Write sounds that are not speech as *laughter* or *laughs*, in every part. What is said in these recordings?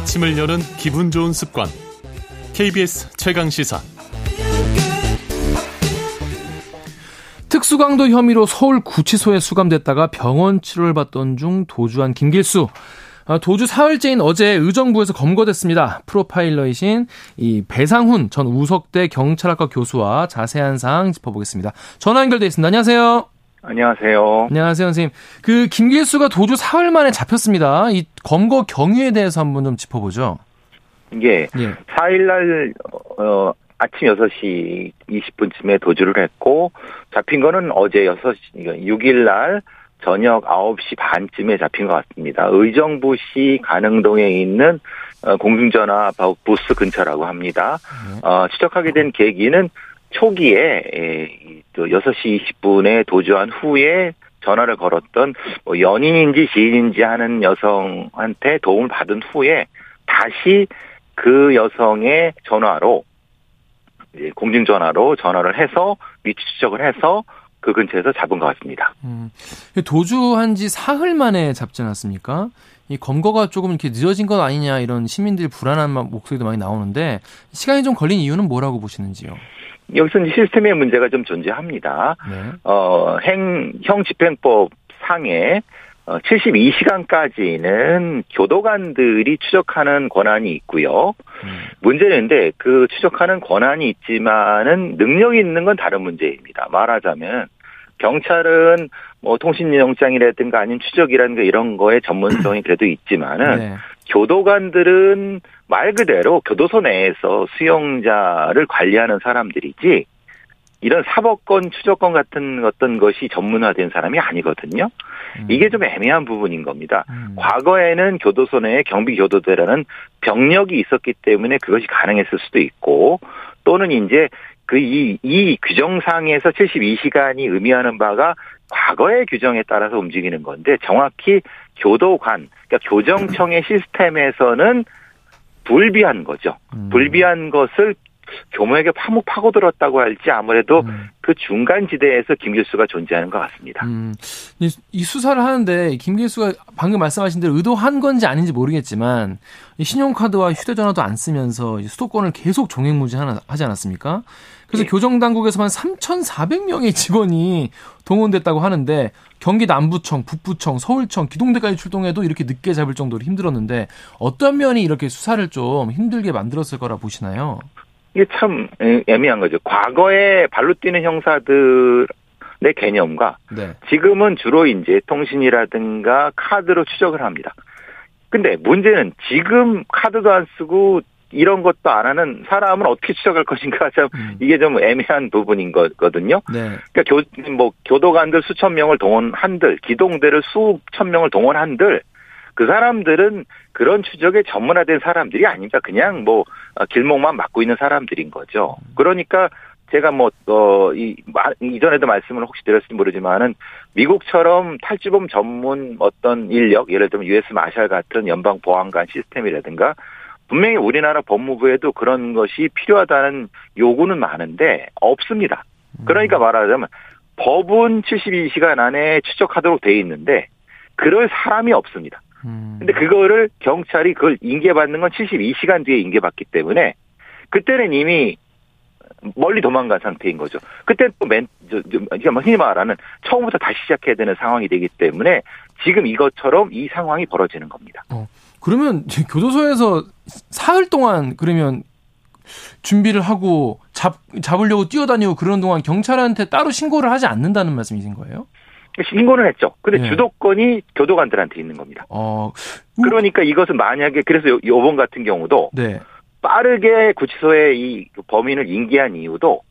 아침을 여는 기분 좋은 습관. KBS 최강 시사. 특수강도 혐의로 서울 구치소에 수감됐다가 병원 치료를 받던 중 도주한 김길수. 아, 도주 사흘째인 어제 의정부에서 검거됐습니다. 프로파일러이신 이 배상훈 전 우석대 경찰학과 교수와 자세한 사항 짚어보겠습니다. 전화 연결돼 있습니다. 안녕하세요. 안녕하세요. 안녕하세요, 선생님. 그 김길수가 도주 사흘 만에 잡혔습니다. 이 검거 경위에 대해서 한번 좀 짚어보죠. 이게 예. 4일날 어, 아침 6시 20분쯤에 도주를 했고 잡힌 거는 어제 6시 6일날 저녁 9시 반쯤에 잡힌 것 같습니다. 의정부시 가능동에 있는 어, 공중전화 부스 근처라고 합니다. 어, 추적하게 된 계기는 초기에 에, 이, 또 6시 20분에 도주한 후에 전화를 걸었던 뭐 연인인지 지인인지 하는 여성한테 도움을 받은 후에 다시 그 여성의 전화로 이제 공중 전화로 전화를 해서 위치 추적을 해서 그 근처에서 잡은 것 같습니다. 음, 도주한 지 사흘 만에 잡지 않았습니까? 이 검거가 조금 이렇게 늦어진 것 아니냐 이런 시민들 불안한 목소리도 많이 나오는데 시간이 좀 걸린 이유는 뭐라고 보시는지요? 여기서 이제 시스템의 문제가 좀 존재합니다. 네. 어, 행, 형 집행법 상에 어, 72시간까지는 교도관들이 추적하는 권한이 있고요. 음. 문제는데 그 추적하는 권한이 있지만은 능력이 있는 건 다른 문제입니다. 말하자면 경찰은 뭐 통신영장이라든가 아니면 추적이라든가 이런 거에 전문성이 *clears throat* 그래도 있지만은 네. 교도관들은 말 그대로 교도소 내에서 수용자를 관리하는 사람들이지 이런 사법권 추적권 같은 어떤 것이 전문화된 사람이 아니거든요. 음. 이게 좀 애매한 부분인 겁니다. 음. 과거에는 교도소 내에 경비교도대라는 병력이 있었기 때문에 그것이 가능했을 수도 있고 또는 이제 그 이 이 규정상에서 72시간이 의미하는 바가 과거의 규정에 따라서 움직이는 건데 정확히 교도관 그러니까 교정청의 시스템에서는 불비한 거죠. 음. 불비한 것을 교모에게 파묵 파고들었다고 할지 아무래도 음. 그 중간 지대에서 김길수가 존재하는 것 같습니다. 음, 이, 이 수사를 하는데 김길수가 방금 말씀하신 대로 의도한 건지 아닌지 모르겠지만 이 신용카드와 휴대전화도 안 쓰면서 이 수도권을 계속 종횡무진하지 않았습니까? 그래서 예. 교정당국에서만 3,400명의 직원이 동원됐다고 하는데 경기 남부청, 북부청, 서울청, 기동대까지 출동해도 이렇게 늦게 잡을 정도로 힘들었는데 어떤 면이 이렇게 수사를 좀 힘들게 만들었을 거라 보시나요? 이게 참 애- 애매한 거죠. 과거에 발로 뛰는 형사들의 개념과 네. 지금은 주로 이제 통신이라든가 카드로 추적을 합니다. 근데 문제는 지금 카드도 안 쓰고 이런 것도 안 하는 사람은 어떻게 추적할 것인가 참 음. 이게 좀 애매한 부분인 거거든요. 네. 그러니까 교, 뭐 교도관들 수천 명을 동원한들, 기동대를 수천 명을 동원한들 그 사람들은 그런 추적에 전문화된 사람들이 아닙니다. 그냥 뭐 어, 길목만 맡고 있는 사람들인 거죠. 그러니까 제가 뭐 어이 이전에도 말씀을 혹시 드렸을지 모르지만은 미국처럼 탈주범 전문 어떤 인력, 예를 들면 US 마샬 같은 연방 보안관 시스템이라든가 분명히 우리나라 법무부에도 그런 것이 필요하다는 요구는 많은데 없습니다. 그러니까 말하자면 법은 72시간 안에 추적하도록 돼 있는데 그럴 사람이 없습니다. 음. 근데 그거를 경찰이 그걸 인계받는 건 72시간 뒤에 인계받기 때문에 그때는 이미 멀리 도망간 상태인 거죠. 그때 또 맨, 저, 저, 뭐 흔히 말하는 처음부터 다시 시작해야 되는 상황이 되기 때문에 지금 이것처럼 이 상황이 벌어지는 겁니다. 그러면 이제 교도소에서 사흘 동안 그러면 준비를 하고 잡 잡으려고 뛰어다니고 그런 동안 경찰한테 따로 신고를 하지 않는다는 말씀이신 거예요? 신고는 했죠. 근데 네. 주도권이 교도관들한테 있는 겁니다. 어, 그러니까 이것은 만약에 그래서 요- 요번 같은 경우도 네. 빠르게 구치소에 이 범인을 인계한 이유도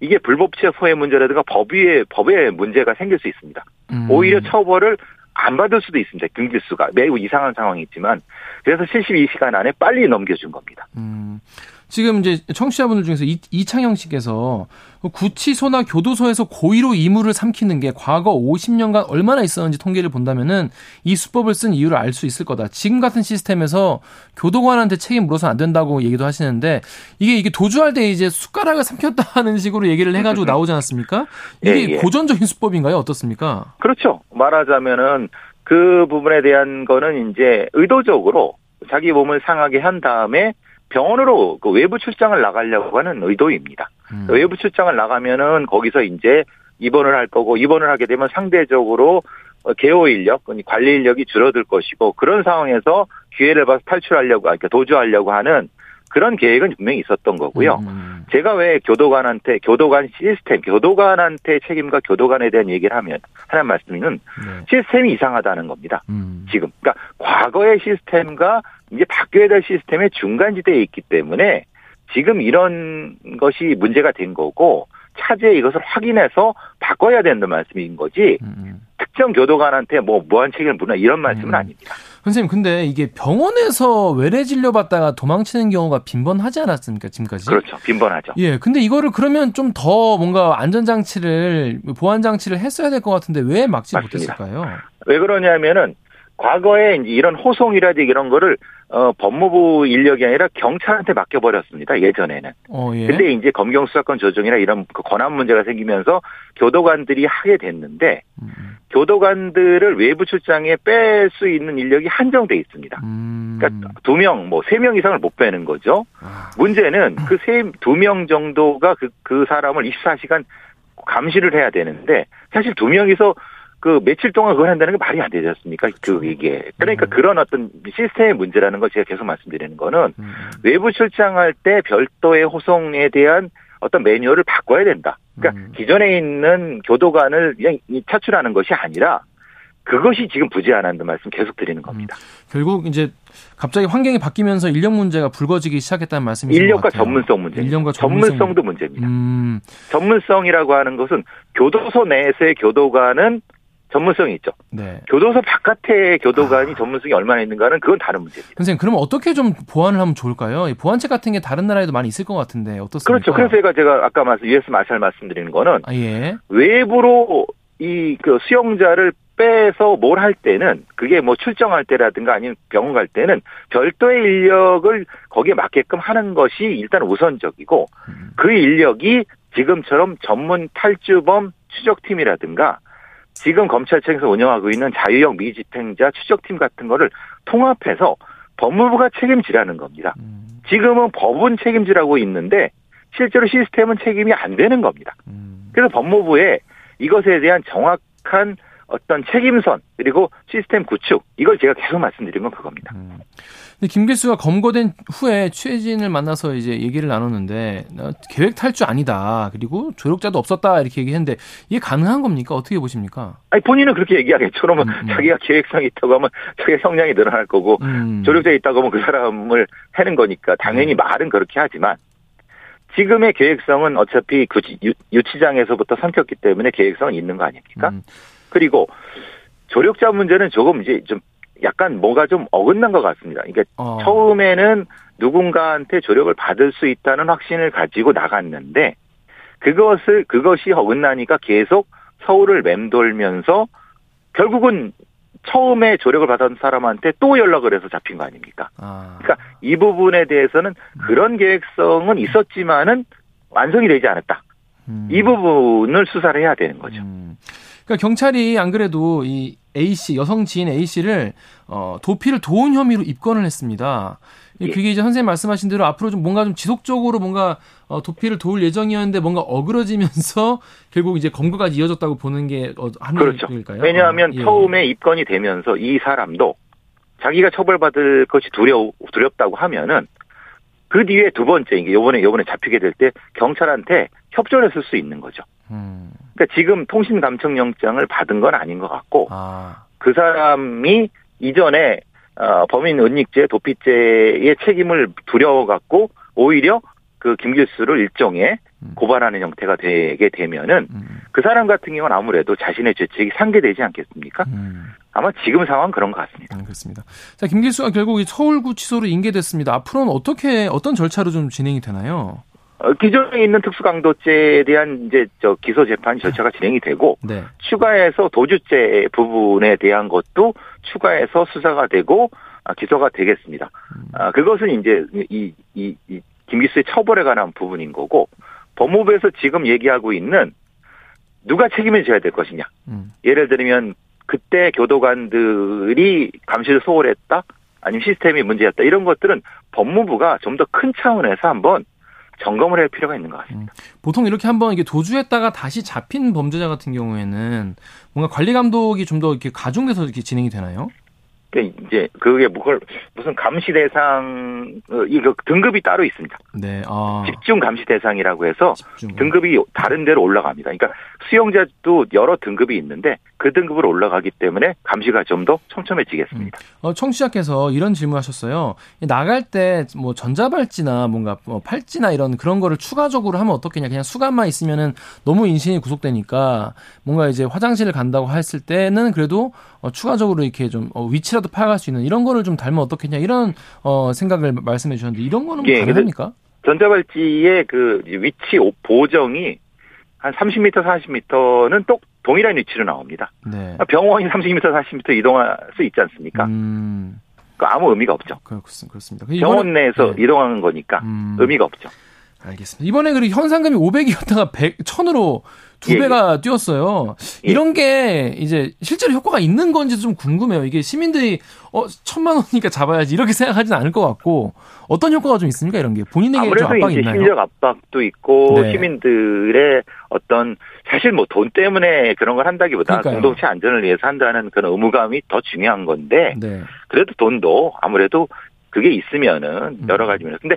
이게 불법체 소의 문제라든가 법위에 법에 문제가 생길 수 있습니다. 음. 오히려 처벌을 안 받을 수도 있습니다. 금기수가 매우 이상한 상황이지만 그래서 72시간 안에 빨리 넘겨준 겁니다. 음. 지금 이제 청취자분들 중에서 이, 이창영 씨께서 구치소나 교도소에서 고의로 이물을 삼키는 게 과거 50년간 얼마나 있었는지 통계를 본다면은 이 수법을 쓴 이유를 알 수 있을 거다. 지금 같은 시스템에서 교도관한테 책임 물어서 안 된다고 얘기도 하시는데 이게 이게 도주할 때 이제 숟가락을 삼켰다는 식으로 얘기를 해가지고 나오지 않았습니까? 이게 예, 예. 고전적인 수법인가요? 어떻습니까? 그렇죠. 말하자면은 그 부분에 대한 거는 이제 의도적으로 자기 몸을 상하게 한 다음에 병원으로 그 외부 출장을 나가려고 하는 의도입니다. 음. 외부 출장을 나가면은 거기서 이제 입원을 할 거고 입원을 하게 되면 상대적으로 어, 개호 인력, 관리 인력이 줄어들 것이고 그런 상황에서 기회를 봐서 탈출하려고, 그러니까 도주하려고 하는 그런 계획은 분명히 있었던 거고요. 음. 제가 왜 교도관한테 교도관 시스템, 교도관한테 책임과 교도관에 대한 얘기를 하면 하는 말씀은 네. 시스템이 이상하다는 겁니다. 음. 지금 그러니까 과거의 시스템과 이제 바뀌어야 될 시스템의 중간지대에 있기 때문에 지금 이런 것이 문제가 된 거고 차제에 이것을 확인해서 바꿔야 된다는 말씀인 거지 음, 음. 특정 교도관한테 뭐 무한 책임을 묻나 이런 말씀은 음. 아닙니다. 선생님, 근데 이게 병원에서 외래 진료 받다가 도망치는 경우가 빈번하지 않았습니까, 지금까지? 그렇죠. 빈번하죠. 예, 근데 이거를 그러면 좀 더 뭔가 안전 장치를, 보안 장치를 했어야 될 것 같은데 왜 막지 맞습니다. 못했을까요? 왜 그러냐면은 과거에 이런 호송이라든지 이런 거를 어, 법무부 인력이 아니라 경찰한테 맡겨버렸습니다. 예전에는. 어, 예. 근데 이제 검경 수사권 조정이나 이런 그 권한 문제가 생기면서 교도관들이 하게 됐는데 음, 음. 교도관들을 외부 출장에 뺄 수 있는 인력이 한정돼 있습니다. 음. 그러니까 두 명, 뭐 세 명 이상을 못 빼는 거죠. 아, 문제는 그 세 두 명 정도가 그, 그 사람을 24시간 감시를 해야 되는데 사실 두 명이서 그 며칠 동안 그걸 한다는 게 말이 안 되지 않습니까? 그 이게 그러니까 음. 그런 어떤 시스템의 문제라는 걸 제가 계속 말씀드리는 거는 음. 외부 출장할 때 별도의 호송에 대한 어떤 매뉴얼을 바꿔야 된다. 그러니까 음. 기존에 있는 교도관을 그냥 이 차출하는 것이 아니라 그것이 지금 부재하다는 말씀 계속 드리는 겁니다. 결국 이제 갑자기 환경이 바뀌면서 인력 문제가 불거지기 시작했다는 말씀이신 것 인력과. 전문성 문제. 인력과 전문성 전문성도 문제입니다. 음, 전문성이라고 하는 것은 교도소 내에서의 교도관은 전문성이 있죠. 네. 교도소 바깥의 교도관이 아. 전문성이 얼마나 있는가는 그건 다른 문제입니다. 선생님, 그러면 어떻게 좀 보완을 하면 좋을까요? 이 보완책 같은 게 다른 나라에도 많이 있을 것 같은데 어떻습니까? 그렇죠. 그래서 제가 제가 아까 말씀 US 마샬 말씀드리는 거는 아, 예. 외부로 이 그 수용자를 빼서 뭘 할 때는 그게 뭐 출정할 때라든가 아니면 병원 갈 때는 별도의 인력을 거기에 맞게끔 하는 것이 일단 우선적이고 음. 그 인력이 지금처럼 전문 탈주범 추적팀이라든가 지금 검찰청에서 운영하고 있는 자유형 미집행자 추적팀 같은 거를 통합해서 법무부가 책임지라는 겁니다. 음, 지금은 법은 책임지라고 있는데 실제로 시스템은 책임이 안 되는 겁니다. 음. 그래서 법무부에 이것에 대한 정확한 어떤 책임선 그리고 시스템 구축 이걸 제가 계속 말씀드린 건 그겁니다. 음. 근데 김 교수가 검거된 후에 취재진을 만나서 이제 얘기를 나눴는데 어, 계획 탈주 아니다. 그리고 조력자도 없었다 이렇게 얘기했는데 이게 가능한 겁니까? 어떻게 보십니까? 아니 본인은 그렇게 얘기하겠죠. 그러면 음, 음. 자기가 계획성이 있다고 하면 자기가 성량이 늘어날 거고 음. 조력자 있다고 하면 그 사람을 해는 거니까 당연히 음. 말은 그렇게 하지만 지금의 계획성은 어차피 그 유- 유치장에서부터 삼켰기 때문에 계획성은 있는 거 아닙니까? 음. 그리고 조력자 문제는 조금 이제 좀 약간 뭐가 좀 어긋난 것 같습니다. 그러니까 어. 처음에는 누군가한테 조력을 받을 수 있다는 확신을 가지고 나갔는데 그것을 그것이 어긋나니까 계속 서울을 맴돌면서 결국은 처음에 조력을 받은 사람한테 또 연락을 해서 잡힌 거 아닙니까? 아. 그러니까 이 부분에 대해서는 그런 계획성은 있었지만은 완성이 되지 않았다. 음. 이 부분을 수사를 해야 되는 거죠. 음. 그러니까 경찰이 안 그래도 이 A 씨 여성 지인 A 씨를 어, 도피를 도운 혐의로 입건을 했습니다. 이 예. 그게 이제 선생님 말씀하신 대로 앞으로 좀 뭔가 좀 지속적으로 뭔가 어, 도피를 도울 예정이었는데 뭔가 어그러지면서 *laughs* 결국 이제 검거까지 이어졌다고 보는 게 어, 그렇죠. 합리적일까요? 왜냐하면 어, 예. 처음에 입건이 되면서 이 사람도 자기가 처벌받을 것이 두려 두렵다고 하면은 그 뒤에 두 번째 이게 요번에 요번에 잡히게 될 때 경찰한테 협조를 했을 수 있는 거죠. 음. 그러니까 지금 통신 감청 영장을 받은 건 아닌 것 같고 아. 그 사람이 이전에 어, 범인 은닉죄, 도피죄의 책임을 두려워갖고 오히려 그 김길수를 일종의 음. 고발하는 형태가 되게 되면은 음. 그 사람 같은 경우는 아무래도 자신의 죄책이 상계되지 않겠습니까? 음. 아마 지금 상황 은 그런 것 같습니다. 음, 그렇습니다. 자, 김길수가 결국 이 서울구치소로 인계됐습니다. 앞으로는 어떻게 어떤 절차로 좀 진행이 되나요? 어, 기존에 있는 특수강도죄에 대한 이제 저 기소 재판 절차가 진행이 되고 네. 추가해서 도주죄 부분에 대한 것도 추가해서 수사가 되고 아, 기소가 되겠습니다. 음. 아, 그것은 이제 이, 이, 이 김기수의 처벌에 관한 부분인 거고 법무부에서 지금 얘기하고 있는 누가 책임을 져야 될 것이냐. 음. 예를 들면 그때 교도관들이 감시를 소홀했다. 아니면 시스템이 문제였다 이런 것들은 법무부가 좀 더 큰 차원에서 한번 점검을 할 필요가 있는 것 같습니다. 음, 보통 이렇게 한번 이게 도주했다가 다시 잡힌 범죄자 같은 경우에는 뭔가 관리 감독이 좀 더 이렇게 가중돼서 이렇게 진행이 되나요? 그러니까 이제 그게 뭘 무슨 감시 대상 어, 이거 등급이 따로 있습니다. 네. 아. 집중 감시 대상이라고 해서 집중. 등급이 다른 데로 올라갑니다. 그러니까 수용자도 여러 등급이 있는데 그 등급으로 올라가기 때문에 감시가 좀 더 촘촘해지겠습니다. 어, 청취자께서 이런 질문하셨어요. 나갈 때 뭐 전자발찌나 뭔가 뭐 팔찌나 이런 그런 거를 추가적으로 하면 어떻겠냐. 그냥 수갑만 있으면은 너무 인신이 구속되니까 뭔가 이제 화장실을 간다고 했을 때는 그래도 어, 추가적으로 이렇게 좀 어, 위치라도 파악할 수 있는 이런 거를 좀 달면 어떻겠냐 이런 어, 생각을 말씀해 주셨는데 이런 거는 뭐 예, 가능합니까? 전자발찌의 그 위치 보정이 한 30m, 40m는 똑 동일한 위치로 나옵니다. 네. 병원이 30m, 40m 이동할 수 있지 않습니까? 음, 그 아무 의미가 없죠. 그렇습, 그렇습니다. 병원 내에서 네. 이동하는 거니까 음. 의미가 없죠. 알겠습니다. 이번에 그 현상금이 500이었다가 100, 1000으로 두 예, 배가 뛰었어요. 예. 이런 게 이제 실제로 효과가 있는 건지 좀 궁금해요. 이게 시민들이 어 천만 원이니까 잡아야지 이렇게 생각하진 않을 것 같고 어떤 효과가 좀 있습니까 이런 게 본인에게 좀 압박이 이제 있나요? 심리적 압박도 있고 네. 시민들의 어떤 사실 뭐 돈 때문에 그런 걸 한다기보다 그러니까요. 공동체 안전을 위해서 한다는 그런 의무감이 더 중요한 건데 네. 그래도 돈도 아무래도 그게 있으면은 음. 여러 가지 면에서 근데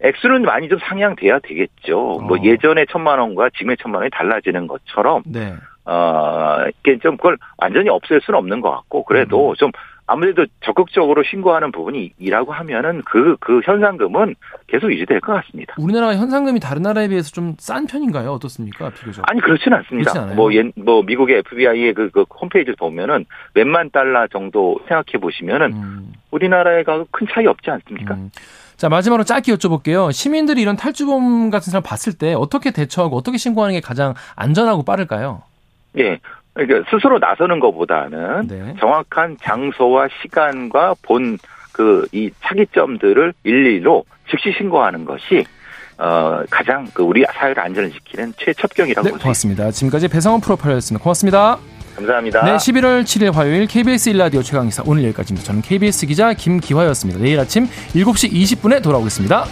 액수는 많이 좀 상향돼야 되겠죠. 뭐 어. 예전에 천만 원과 지금의 천만 원이 달라지는 것처럼 네. 어 이게 좀 그걸 완전히 없앨 수는 없는 것 같고 음. 그래도 좀 아무래도 적극적으로 신고하는 부분이 이라고 하면은 그그 현상금은 계속 유지될 것 같습니다. 우리나라 현상금이 다른 나라에 비해서 좀 싼 편인가요? 어떻습니까? 비교적. 아니 그렇지는 않습니다. 뭐, 옛, 뭐 미국의 FBI의 그, 그 홈페이지를 보면은 몇만 달러 정도 생각해 보시면은 음, 우리나라에 가큰 차이 없지 않습니까? 음. 자 마지막으로 짧게 여쭤볼게요. 시민들이 이런 탈주범 같은 사람 봤을 때 어떻게 대처하고 어떻게 신고하는 게 가장 안전하고 빠를까요? 예. 그러니까 스스로 나서는 것보다는 네. 정확한 장소와 시간과 본 그 이 차기점들을 일일로 즉시 신고하는 것이 어 가장 그 우리 사회를 안전을 지키는 최첩경이라고 네. 고맙습니다. 지금까지 배성원 프로파일러였습니다. 고맙습니다. 감사합니다. 네, 11월 7일 화요일 KBS 1라디오 최강의사 오늘 여기까지입니다. 저는 KBS 기자 김기화였습니다. 내일 아침 7시 20분에 돌아오겠습니다.